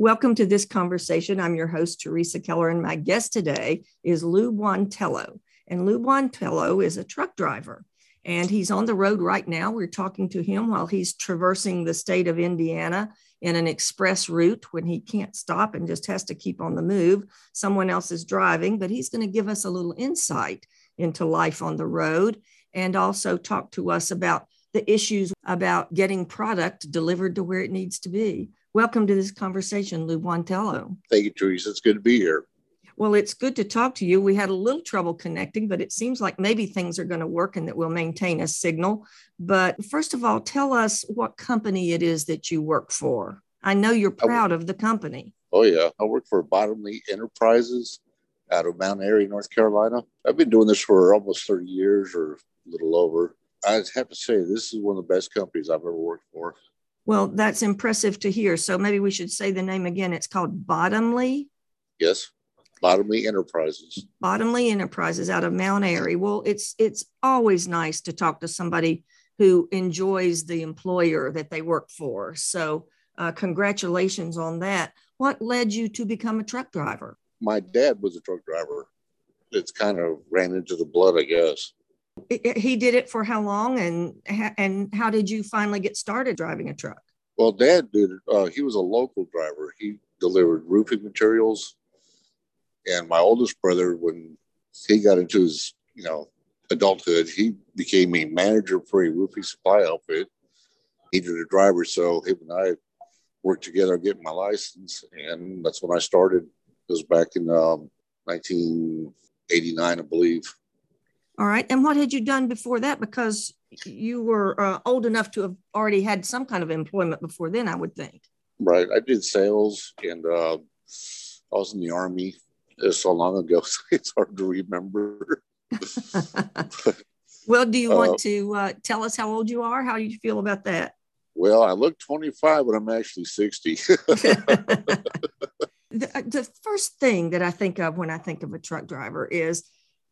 Welcome to this conversation. I'm your host, Teresa Keller, and my guest today is Lou Buantello. And Lou Buantello is a truck driver, and he's on the road right now. We're talking to him while he's traversing the state of Indiana in an express route when he can't stop and just has to keep on the move. Someone else is driving, but he's going to give us a little insight into life on the road and also talk to us about the issues about getting product delivered to where it needs to be. Welcome to this conversation, Lou Buantello. Thank you, Teresa. It's good to be here. Well, it's good to talk to you. We had a little trouble connecting, but it seems like maybe things are going to work and that we'll maintain a signal. But first of all, tell us what company it is that you work for. I know you're proud of the company. Oh, yeah. I work for Bottomley Enterprises out of Mount Airy, North Carolina. I've been doing this for almost 30 years or a little over. I have to say, this is one of the best companies I've ever worked for. Well, that's impressive to hear. So maybe we should say the name again. It's called Bottomley. Yes. Bottomley Enterprises. Bottomley Enterprises out of Mount Airy. Well, it's it's always nice to talk to somebody who enjoys the employer that they work for. So, uh, congratulations on that. What led you to become a truck driver? My dad was a truck driver. It's kind of ran into the blood, I guess. He did it for how long, and and how did you finally get started driving a truck? Well, Dad did. Uh, he was a local driver. He delivered roofing materials and my oldest brother, when he got into his, you know, adulthood, he became a manager for a roofing supply outfit. He did a driver, so him and I worked together getting my license, and that's when I started. It was back in um, 1989, I believe. All right. And what had you done before that? Because you were uh, old enough to have already had some kind of employment before then, I would think. Right. I did sales and uh, I was in the Army so long ago, so it's hard to remember. well, do you want uh, to uh, tell us how old you are? How do you feel about that? Well, I look 25, but I'm actually 60. the, the first thing that I think of when I think of a truck driver is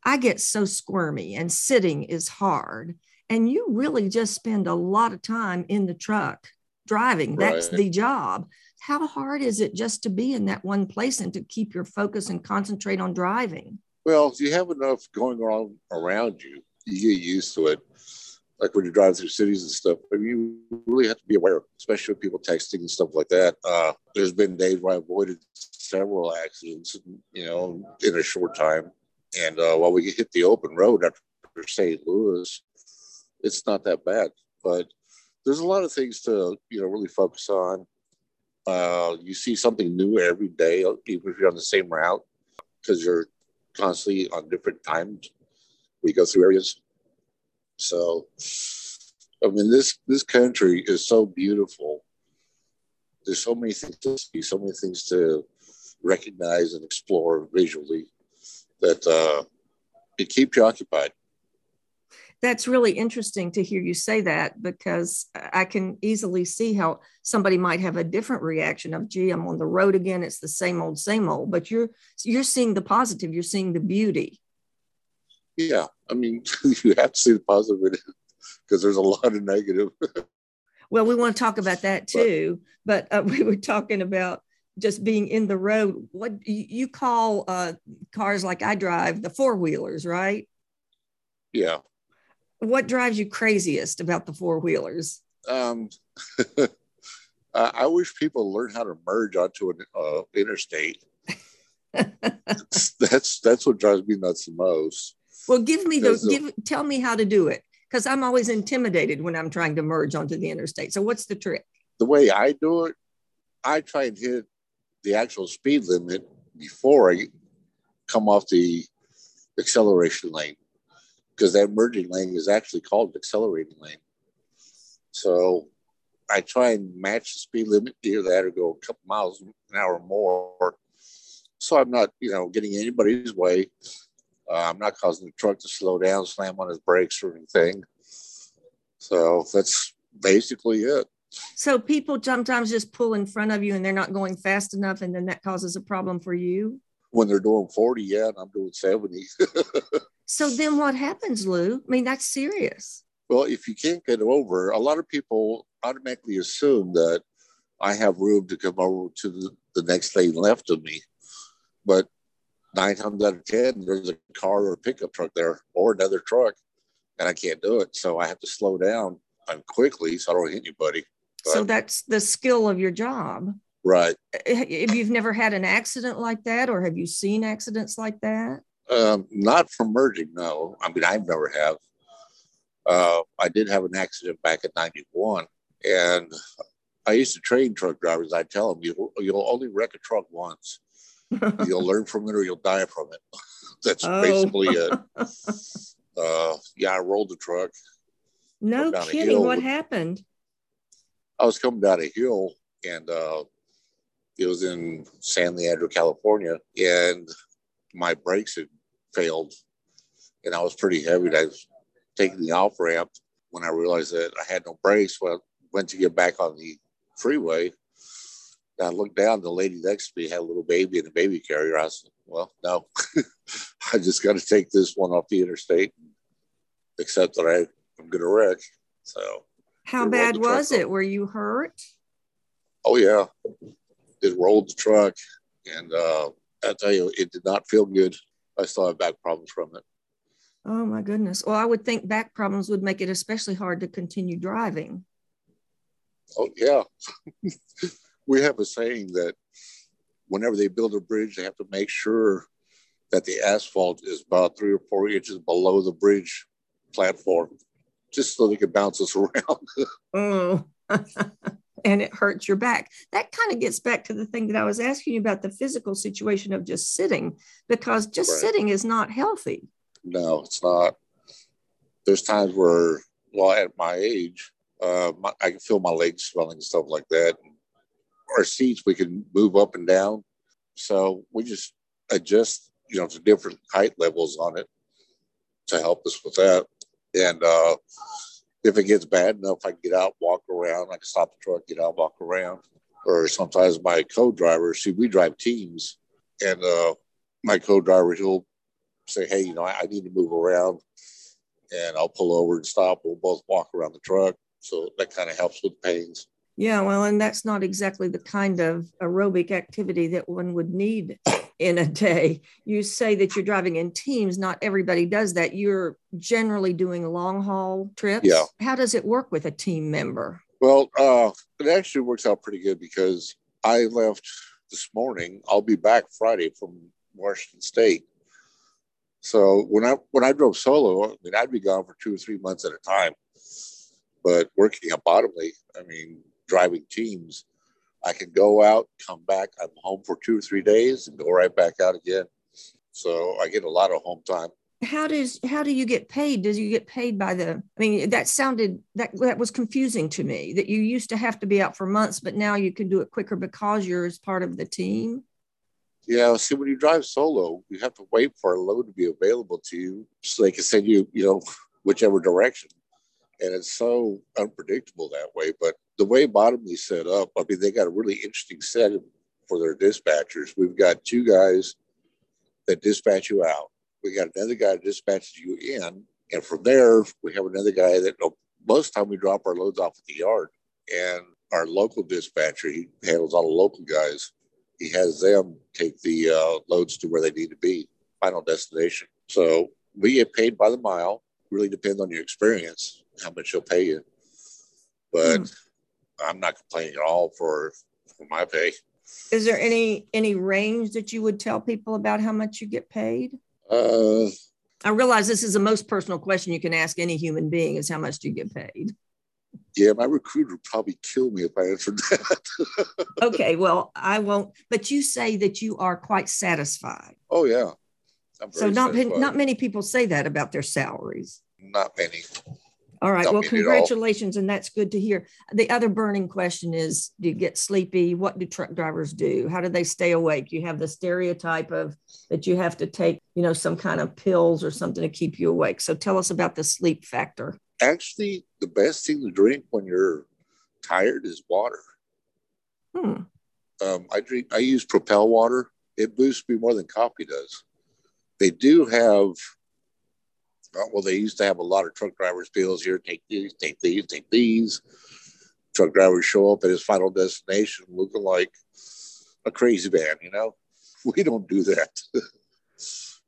I get so squirmy and sitting is hard. And you really just spend a lot of time in the truck driving. That's right. the job how hard is it just to be in that one place and to keep your focus and concentrate on driving? Well, you have enough going on around you, you get used to it. Like when you drive through cities and stuff, I mean, you really have to be aware, especially with people texting and stuff like that. Uh, there's been days where I avoided several accidents, you know, in a short time. And uh, while we hit the open road after St. Louis, it's not that bad. But there's a lot of things to, you know, really focus on uh, you see something new every day, even if you're on the same route, because you're constantly on different times. We go through areas. So, I mean, this this country is so beautiful. There's so many things to see, so many things to recognize and explore visually that uh, it keeps you occupied that's really interesting to hear you say that because I can easily see how somebody might have a different reaction of, gee, I'm on the road again. It's the same old, same old. But you're you're seeing the positive. You're seeing the beauty. Yeah, I mean, you have to see the positive because there's a lot of negative. well, we want to talk about that too. But, but uh, we were talking about just being in the road. What you call uh, cars like I drive the four wheelers, right? Yeah what drives you craziest about the four wheelers? Um, I wish people learn how to merge onto an uh, interstate. that's that's what drives me nuts the most. Well, give me the give. Tell me how to do it because I'm always intimidated when I'm trying to merge onto the interstate. So, what's the trick? The way I do it, I try and hit the actual speed limit before I come off the acceleration lane because that merging lane is actually called accelerating lane. So I try and match the speed limit near that or go a couple miles an hour more. So I'm not, you know, getting anybody's way. Uh, I'm not causing the truck to slow down, slam on his brakes or anything. So that's basically it. So people sometimes just pull in front of you and they're not going fast enough, and then that causes a problem for you. When they're doing 40, yeah, and I'm doing 70. So then what happens, Lou? I mean, that's serious. Well, if you can't get over, a lot of people automatically assume that I have room to come over to the, the next lane left of me. But nine times out of 10, there's a car or a pickup truck there or another truck, and I can't do it. So I have to slow down and quickly so I don't hit anybody. But, so that's the skill of your job. Right. If you've never had an accident like that, or have you seen accidents like that? Um, not from merging, no. I mean, I've never have. Uh, I did have an accident back in 91, and I used to train truck drivers. I tell them, you, you'll only wreck a truck once. you'll learn from it or you'll die from it. That's oh. basically it. Uh, yeah, I rolled the truck. No kidding. What happened? I was coming down a hill and uh, it was in San Leandro, California, and my brakes had failed. And I was pretty heavy. I was taking the off ramp when I realized that I had no brakes. Well, went to get back on the freeway. I looked down, the lady next to me had a little baby in a baby carrier. I said, Well, no, I just got to take this one off the interstate, except that I, I'm going to wreck. So, how bad was it? Were you hurt? Oh, yeah. It rolled the truck. And uh, I tell you, it did not feel good. I still have back problems from it. Oh, my goodness. Well, I would think back problems would make it especially hard to continue driving. Oh, yeah. we have a saying that whenever they build a bridge, they have to make sure that the asphalt is about three or four inches below the bridge platform, just so they can bounce us around. oh, and it hurts your back. That kind of gets back to the thing that I was asking you about the physical situation of just sitting, because just right. sitting is not healthy. No, it's not. There's times where, well, at my age, uh, my, I can feel my legs swelling and stuff like that. Our seats, we can move up and down. So we just adjust, you know, to different height levels on it to help us with that. And uh, if it gets bad enough, I can get out, walk around. I can stop the truck, get out, walk around. Or sometimes my co-driver, see, we drive teams, and uh, my co-driver, he'll say, "Hey, you know, I, I need to move around," and I'll pull over and stop. We'll both walk around the truck so that kind of helps with pains. Yeah, well, and that's not exactly the kind of aerobic activity that one would need in a day. You say that you're driving in teams. Not everybody does that. You're generally doing long haul trips. Yeah. How does it work with a team member? Well, uh, it actually works out pretty good because I left this morning. I'll be back Friday from Washington State. So when I when I drove solo, I mean, I'd be gone for two or three months at a time. But working at Bottomley, I mean, driving teams, I can go out, come back. I'm home for two or three days and go right back out again. So I get a lot of home time. How does how do you get paid? Does you get paid by the? I mean, that sounded that that was confusing to me. That you used to have to be out for months, but now you can do it quicker because you're as part of the team. Yeah, see, when you drive solo, you have to wait for a load to be available to you, so they can send you, you know, whichever direction and it's so unpredictable that way. But the way Bottomley set up, I mean, they got a really interesting setting for their dispatchers. We've got two guys that dispatch you out. We got another guy that dispatches you in, and from there we have another guy that you know, most time we drop our loads off at the yard, and our local dispatcher he handles all the local guys. He has them take the uh, loads to where they need to be, final destination. So we get paid by the mile. Really depends on your experience how much he'll pay you. But mm. I'm not complaining at all for for my pay. Is there any any range that you would tell people about how much you get paid? Uh, I realize this is the most personal question you can ask any human being: is how much do you get paid? Yeah, my recruiter would probably kill me if I answered that. okay, well, I won't. But you say that you are quite satisfied. Oh yeah. So not not many people say that about their salaries. Not many. All right. Well, congratulations. And that's good to hear. The other burning question is do you get sleepy? What do truck drivers do? How do they stay awake? You have the stereotype of that you have to take, you know, some kind of pills or something to keep you awake. So tell us about the sleep factor. Actually, the best thing to drink when you're tired is water. Hmm. Um, I drink, I use Propel water. It boosts me more than coffee does. They do have Oh, well, they used to have a lot of truck drivers pills here. Take these, take these, take these. truck drivers show up at his final destination looking like a crazy man, you know? We don't do that.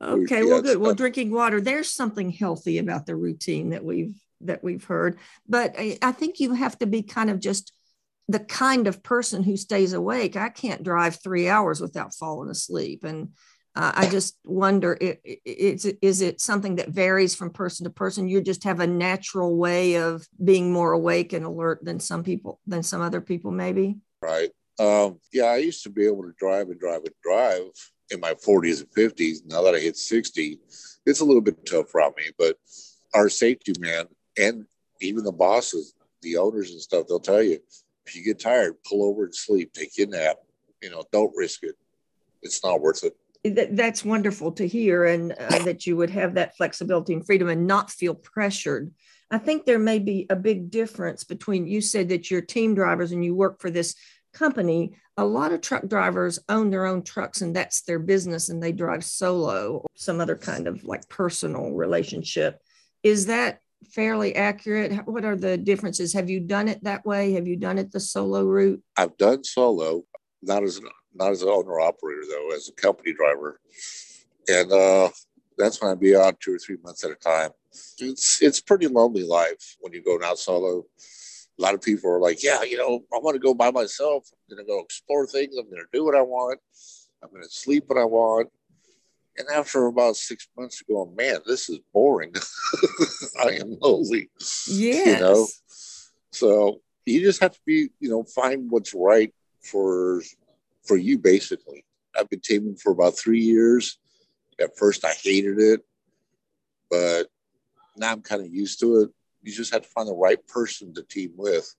okay, well good. Well, drinking water, there's something healthy about the routine that we've that we've heard. But I, I think you have to be kind of just the kind of person who stays awake. I can't drive three hours without falling asleep. And uh, I just wonder, it's, is it something that varies from person to person? You just have a natural way of being more awake and alert than some people, than some other people, maybe? Right. Um, yeah, I used to be able to drive and drive and drive in my 40s and 50s. Now that I hit 60, it's a little bit tough for me. But our safety man and even the bosses, the owners and stuff, they'll tell you if you get tired, pull over and sleep, take your nap. You know, don't risk it. It's not worth it that's wonderful to hear and uh, that you would have that flexibility and freedom and not feel pressured. I think there may be a big difference between you said that you're team drivers and you work for this company. A lot of truck drivers own their own trucks and that's their business and they drive solo or some other kind of like personal relationship. Is that fairly accurate? What are the differences? Have you done it that way? Have you done it the solo route? I've done solo not as an not as an owner operator though, as a company driver, and uh, that's when I'd be out two or three months at a time. It's it's pretty lonely life when you go out solo. A lot of people are like, "Yeah, you know, I want to go by myself. I'm going to go explore things. I'm going to do what I want. I'm going to sleep what I want." And after about six months, you're going, "Man, this is boring. I am lonely." Yeah. You know, so you just have to be, you know, find what's right for for you basically. I've been teaming for about three years. At first, I hated it, but now I'm kind of used to it. You just have to find the right person to team with,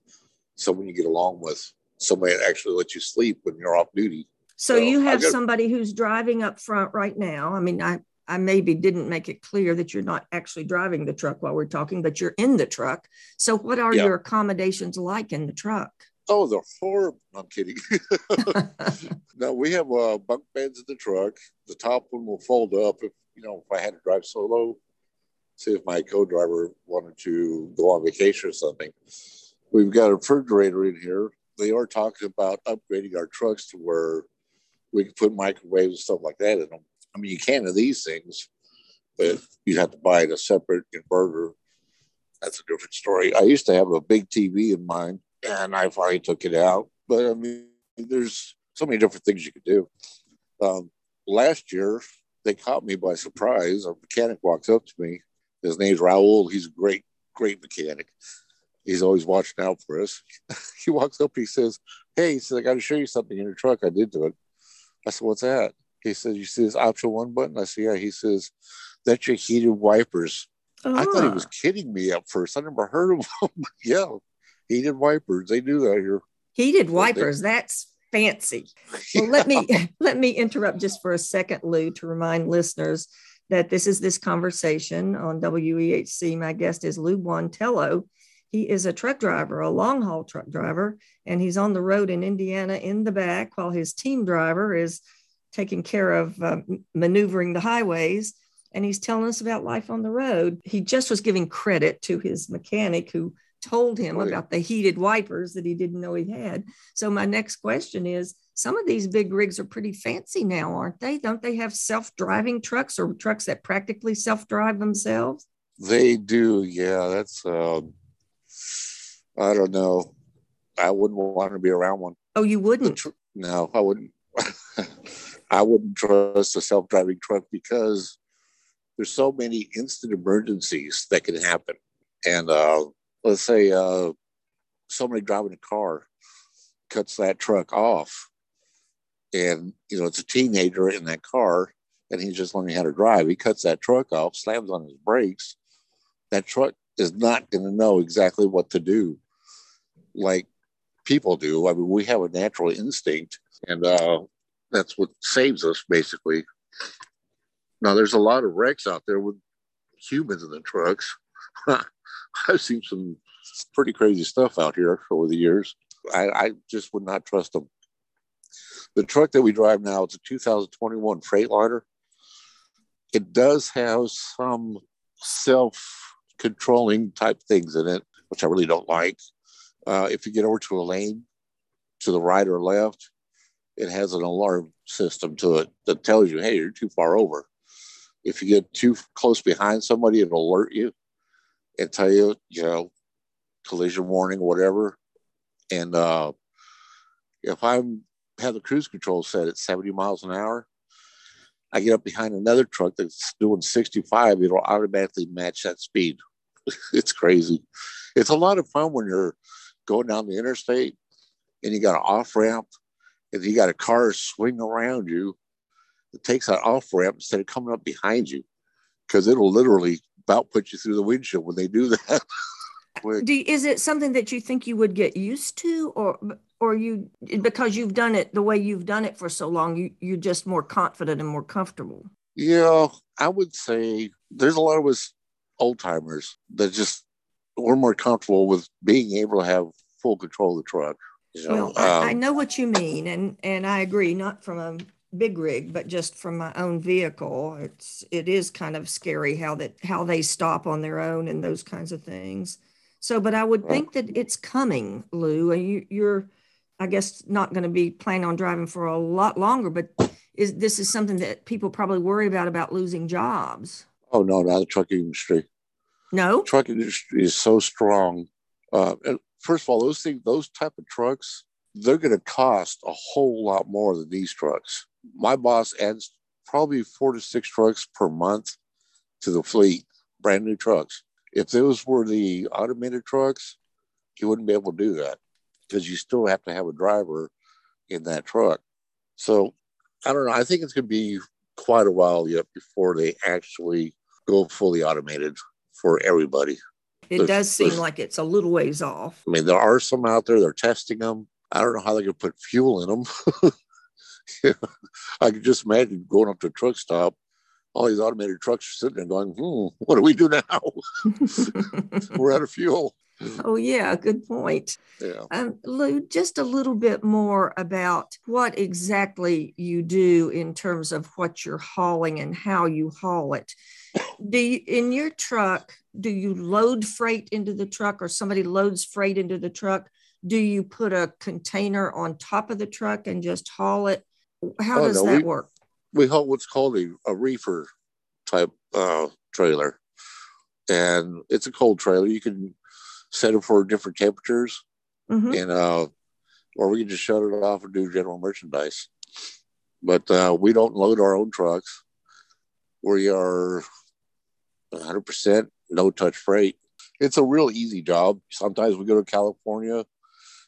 someone you get along with, somebody that actually lets you sleep when you're off duty. So, so you have somebody who's driving up front right now. I mean, I I maybe didn't make it clear that you're not actually driving the truck while we're talking, but you're in the truck. So, what are yeah. your accommodations like in the truck? Oh, they're horrible. I'm kidding. no, we have uh, bunk beds in the truck. The top one will fold up if you know if I had to drive solo. See if my co-driver wanted to go on vacation or something. We've got a refrigerator in here. They are talking about upgrading our trucks to where we can put microwaves and stuff like that in them. I mean, you can in these things, but you'd have to buy a separate inverter. That's a different story. I used to have a big TV in mine and I finally took it out. But I mean, there's so many different things you could do. Um, last year, they caught me by surprise. A mechanic walks up to me. His name's Raul. He's a great, great mechanic. He's always watching out for us. he walks up. He says, "Hey," he says, "I got to show you something in your truck. I did to it." I said, "What's that?" He says, "You see this option one button?" I said, "Yeah." He says, "That's your heated wipers." I thought he was ah. kidding me at first. I never heard of them. yeah, heated wipers. They do that here. Heated wipers. That's fancy. Well, let me let me interrupt just for a second, Lou, to remind listeners that this is this conversation on WEHC. My guest is Lou Buantello. He is a truck driver, a long haul truck driver, and he's on the road in Indiana in the back while his team driver is taking care of uh, maneuvering the highways. And he's telling us about life on the road. He just was giving credit to his mechanic who told him oh, yeah. about the heated wipers that he didn't know he had. So my next question is some of these big rigs are pretty fancy now, aren't they? Don't they have self-driving trucks or trucks that practically self-drive themselves? They do. Yeah, that's um I don't know. I wouldn't want to be around one. Oh, you wouldn't? Tr- no, I wouldn't. I wouldn't trust a self-driving truck because there's so many instant emergencies that can happen. And uh, let's say uh, somebody driving a car cuts that truck off and you know it's a teenager in that car and he's just learning how to drive. He cuts that truck off slams on his brakes. That truck is not going to know exactly what to do like people do. I mean we have a natural instinct and uh, that's what saves us basically. Now there's a lot of wrecks out there with humans in the trucks I've seen some pretty crazy stuff out here over the years. I, I just would not trust them. The truck that we drive now, it's a 2021 Freightliner. It does have some self controlling type things in it, which I really don't like. Uh, if you get over to a lane to the right or left, it has an alarm system to it that tells you, hey, you're too far over. If you get too close behind somebody, it'll alert you and tell you, you know, collision warning, whatever. And uh, if I'm have the cruise control set at 70 miles an hour, I get up behind another truck that's doing 65, it'll automatically match that speed. it's crazy. It's a lot of fun when you're going down the interstate and you got an off ramp and you got a car swing around you. It takes that off ramp instead of coming up behind you because it'll literally about put you through the windshield when they do that. do, is it something that you think you would get used to or or you because you've done it the way you've done it for so long you you're just more confident and more comfortable yeah i would say there's a lot of us old timers that just we're more comfortable with being able to have full control of the truck you know? well um, I, I know what you mean and and i agree not from a big rig but just from my own vehicle it's it is kind of scary how that how they stop on their own and those kinds of things so but i would think that it's coming lou you, you're I guess not going to be planning on driving for a lot longer, but is this is something that people probably worry about about losing jobs? Oh no, not the trucking industry. No, the trucking industry is so strong. Uh, first of all, those things, those type of trucks, they're going to cost a whole lot more than these trucks. My boss adds probably four to six trucks per month to the fleet, brand new trucks. If those were the automated trucks, he wouldn't be able to do that because you still have to have a driver in that truck. So I don't know. I think it's going to be quite a while yet before they actually go fully automated for everybody. It there's, does seem like it's a little ways off. I mean, there are some out there. They're testing them. I don't know how going to put fuel in them. I can just imagine going up to a truck stop. All these automated trucks are sitting there going, hmm, what do we do now? We're out of fuel. Oh, yeah, good point. Yeah. Um, Lou, just a little bit more about what exactly you do in terms of what you're hauling and how you haul it. Do you, in your truck, do you load freight into the truck or somebody loads freight into the truck? Do you put a container on top of the truck and just haul it? How oh, does no, that we, work? We haul what's called a, a reefer type uh, trailer. And it's a cold trailer. You can set it for different temperatures, mm-hmm. and uh, or we can just shut it off and do general merchandise. But uh, we don't load our own trucks. We are 100% no touch freight. It's a real easy job. Sometimes we go to California,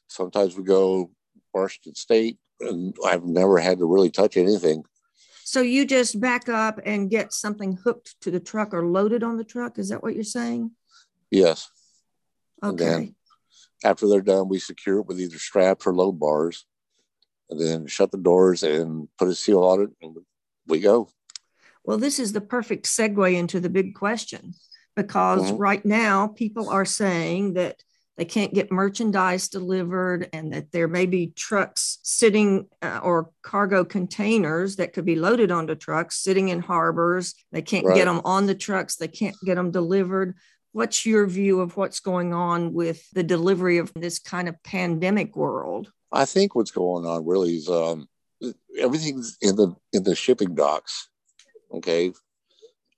sometimes we go Washington State, and I've never had to really touch anything. So you just back up and get something hooked to the truck or loaded on the truck? Is that what you're saying? Yes. Okay. And then after they're done, we secure it with either straps or load bars, and then shut the doors and put a seal on it, and we go. Well, this is the perfect segue into the big question because mm-hmm. right now people are saying that they can't get merchandise delivered and that there may be trucks sitting uh, or cargo containers that could be loaded onto trucks sitting in harbors. They can't right. get them on the trucks, they can't get them delivered. What's your view of what's going on with the delivery of this kind of pandemic world? I think what's going on really is um, everything's in the in the shipping docks. Okay,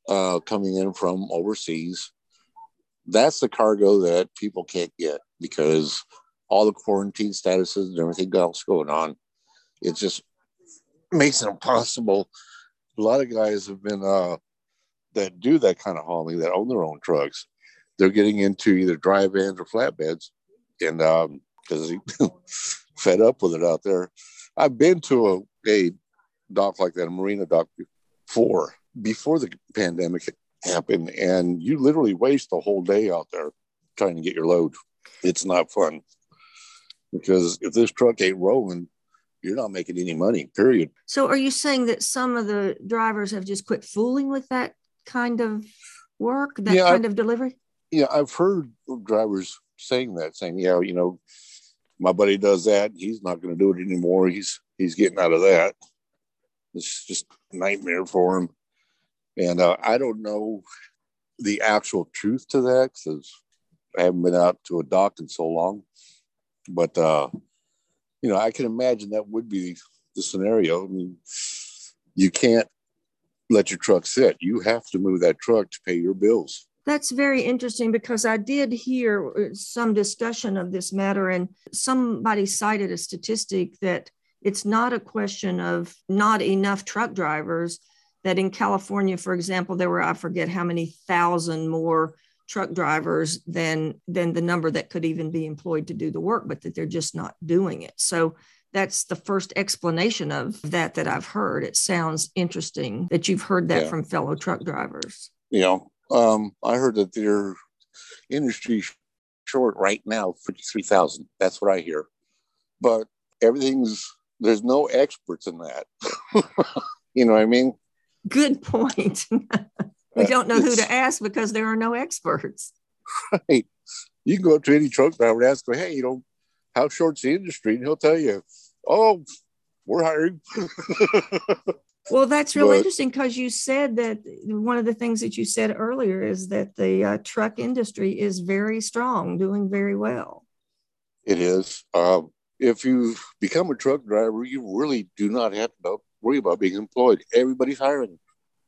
uh, coming in from overseas. That's the cargo that people can't get because all the quarantine statuses and everything else going on. It just makes it impossible. A lot of guys have been uh, that do that kind of hauling that own their own trucks they're getting into either dry vans or flatbeds, and because um, fed up with it out there. I've been to a, a dock like that, a marina dock before, before the pandemic happened, and you literally waste a whole day out there trying to get your load. It's not fun because if this truck ain't rolling, you're not making any money. Period. So, are you saying that some of the drivers have just quit fooling with that kind of work, that yeah, kind I, of delivery? yeah, I've heard drivers saying that, saying, yeah, you know, my buddy does that. He's not going to do it anymore. He's he's getting out of that. It's just a nightmare for him. And uh, I don't know the actual truth to that because I haven't been out to a dock in so long. But uh, you know, I can imagine that would be the scenario. I mean, you can't let your truck sit. You have to move that truck to pay your bills. That's very interesting because I did hear uh, some discussion of this matter, and somebody cited a statistic that it's not a question of not enough truck drivers. That in California, for example, there were, I forget how many thousand more truck drivers than than the number that could even be employed to do the work but that they're just not doing it. So that's the first explanation of that that i've heard. It sounds interesting that you've heard that yeah. from fellow truck drivers. Yeah um, i heard that their industry short right now 53000 that's what i hear. But everything's there's no experts in that. You know what i mean good point we don't know who to ask because there are no experts. Right. You can go up to any truck driver and ask him, hey, you know, how short's the industry? And he'll tell you, oh, we're hiring. well, that's real but, interesting because you said that one of the things that you said earlier is that the uh, truck industry is very strong, doing very well. It is. Um, if you become a truck driver, you really do not have to worry about being employed. Everybody's hiring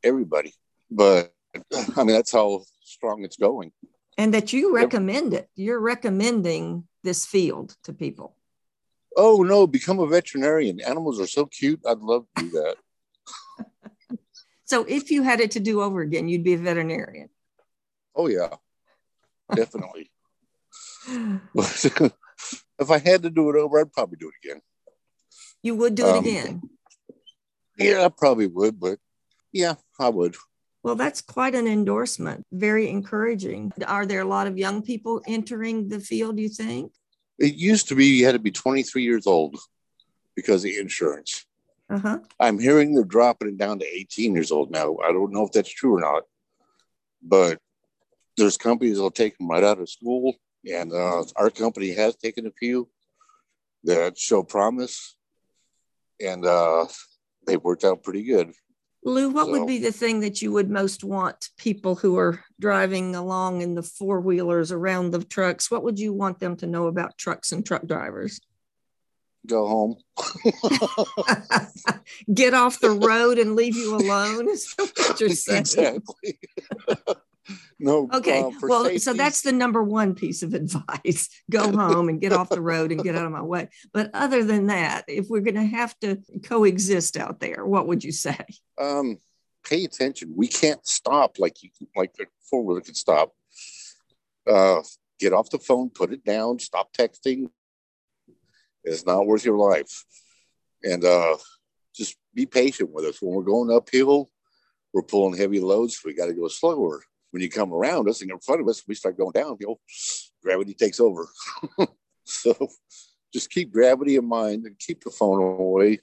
everybody. But I mean, that's how strong it's going. And that you recommend it. You're recommending this field to people. Oh, no, become a veterinarian. Animals are so cute. I'd love to do that. so, if you had it to do over again, you'd be a veterinarian. Oh, yeah, definitely. if I had to do it over, I'd probably do it again. You would do it um, again? Yeah, I probably would, but yeah, I would. Well, that's quite an endorsement. Very encouraging. Are there a lot of young people entering the field, you think? It used to be you had to be 23 years old because of insurance. Uh-huh. I'm hearing they're dropping it down to 18 years old now. I don't know if that's true or not, but there's companies that'll take them right out of school. And uh, our company has taken a few that show promise, and uh, they've worked out pretty good. Lou, what so, would be the thing that you would most want people who are driving along in the four wheelers around the trucks? What would you want them to know about trucks and truck drivers? Go home. Get off the road and leave you alone. Is what you're saying. Exactly. no. Okay. Uh, well, safety. so that's the number one piece of advice go home and get off the road and get out of my way. But other than that, if we're going to have to coexist out there, what would you say? Um, pay attention. We can't stop like you can, like the four wheeler can stop. Uh, get off the phone, put it down, stop texting. It's not worth your life. And uh, just be patient with us. When we're going uphill, we're pulling heavy loads. We got to go slower when you come around us and in front of us, we start going downhill, gravity takes over. so just keep gravity in mind and keep the phone away.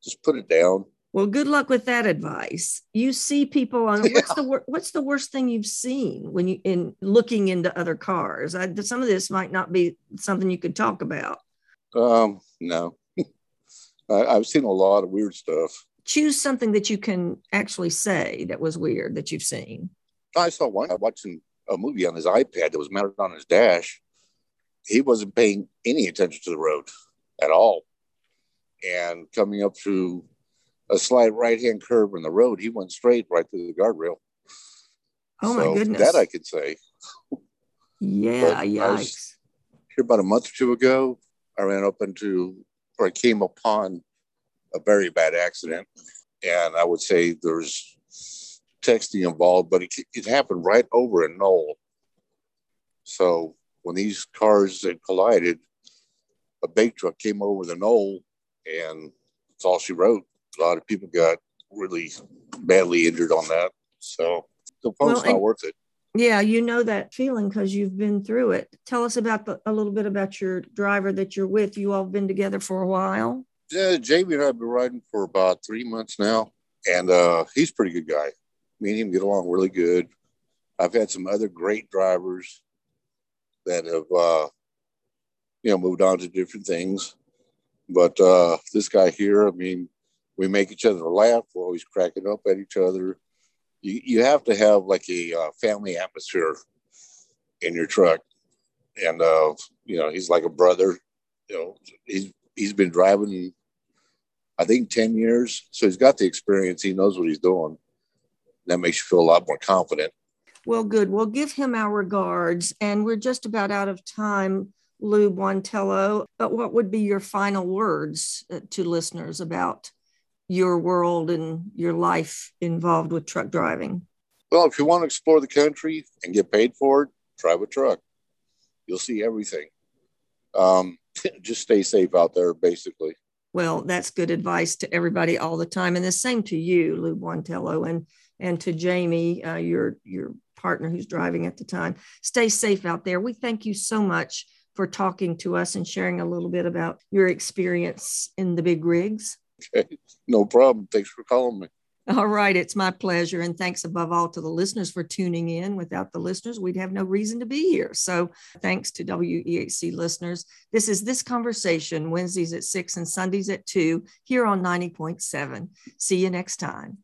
Just put it down. Well, good luck with that advice. You see people on yeah. what's the what's the worst thing you've seen when you in looking into other cars? I, some of this might not be something you could talk about. Um, no, I, I've seen a lot of weird stuff. Choose something that you can actually say that was weird that you've seen. I saw one guy watching a movie on his iPad that was mounted on his dash. He wasn't paying any attention to the road at all. And coming up through a slight right hand curve in the road, he went straight right through the guardrail. Oh so my goodness. That I could say. Yeah, yikes. Here about a month or two ago, I ran up into or I came upon a very bad accident. And I would say there's texting involved, but it, it happened right over a knoll. So when these cars had collided, a big truck came over the knoll, and that's all she wrote. A lot of people got really badly injured on that. So the phone's well, not worth it. Yeah, you know that feeling because you've been through it. Tell us about the, a little bit about your driver that you're with. You all been together for a while. Yeah, Jamie and I've been riding for about three months now, and uh, he's a pretty good guy me and him get along really good. I've had some other great drivers that have, uh, you know, moved on to different things. But uh, this guy here, I mean, we make each other laugh. We're always cracking up at each other. You, you have to have like a uh, family atmosphere in your truck. And, uh, you know, he's like a brother. you know, he's he's been driving, I think, ten years, so he's got the experience. He knows what he's doing. That makes you feel a lot more confident. Well, good. We'll give him our regards, and we're just about out of time. Lou Buantello, but what would be your final words uh, to listeners about your world and your life involved with truck driving? Well, if you want to explore the country and get paid for it, drive a truck. You'll see everything. Um, just stay safe out there, basically. Well, that's good advice to everybody all the time, and the same to you, Lou Buantello, and and to Jamie, uh, your your partner who's driving at the time. Stay safe out there. We thank you so much for talking to us and sharing a little bit about your experience in the big rigs. Okay, no problem. Thanks for calling me. All right, it's my pleasure. And thanks above all to the listeners for tuning in. Without the listeners, we'd have no reason to be here. So thanks to WEHC listeners. This is This Conversation, Wednesdays at 6 and Sundays at 2 here on 90.7. See you next time.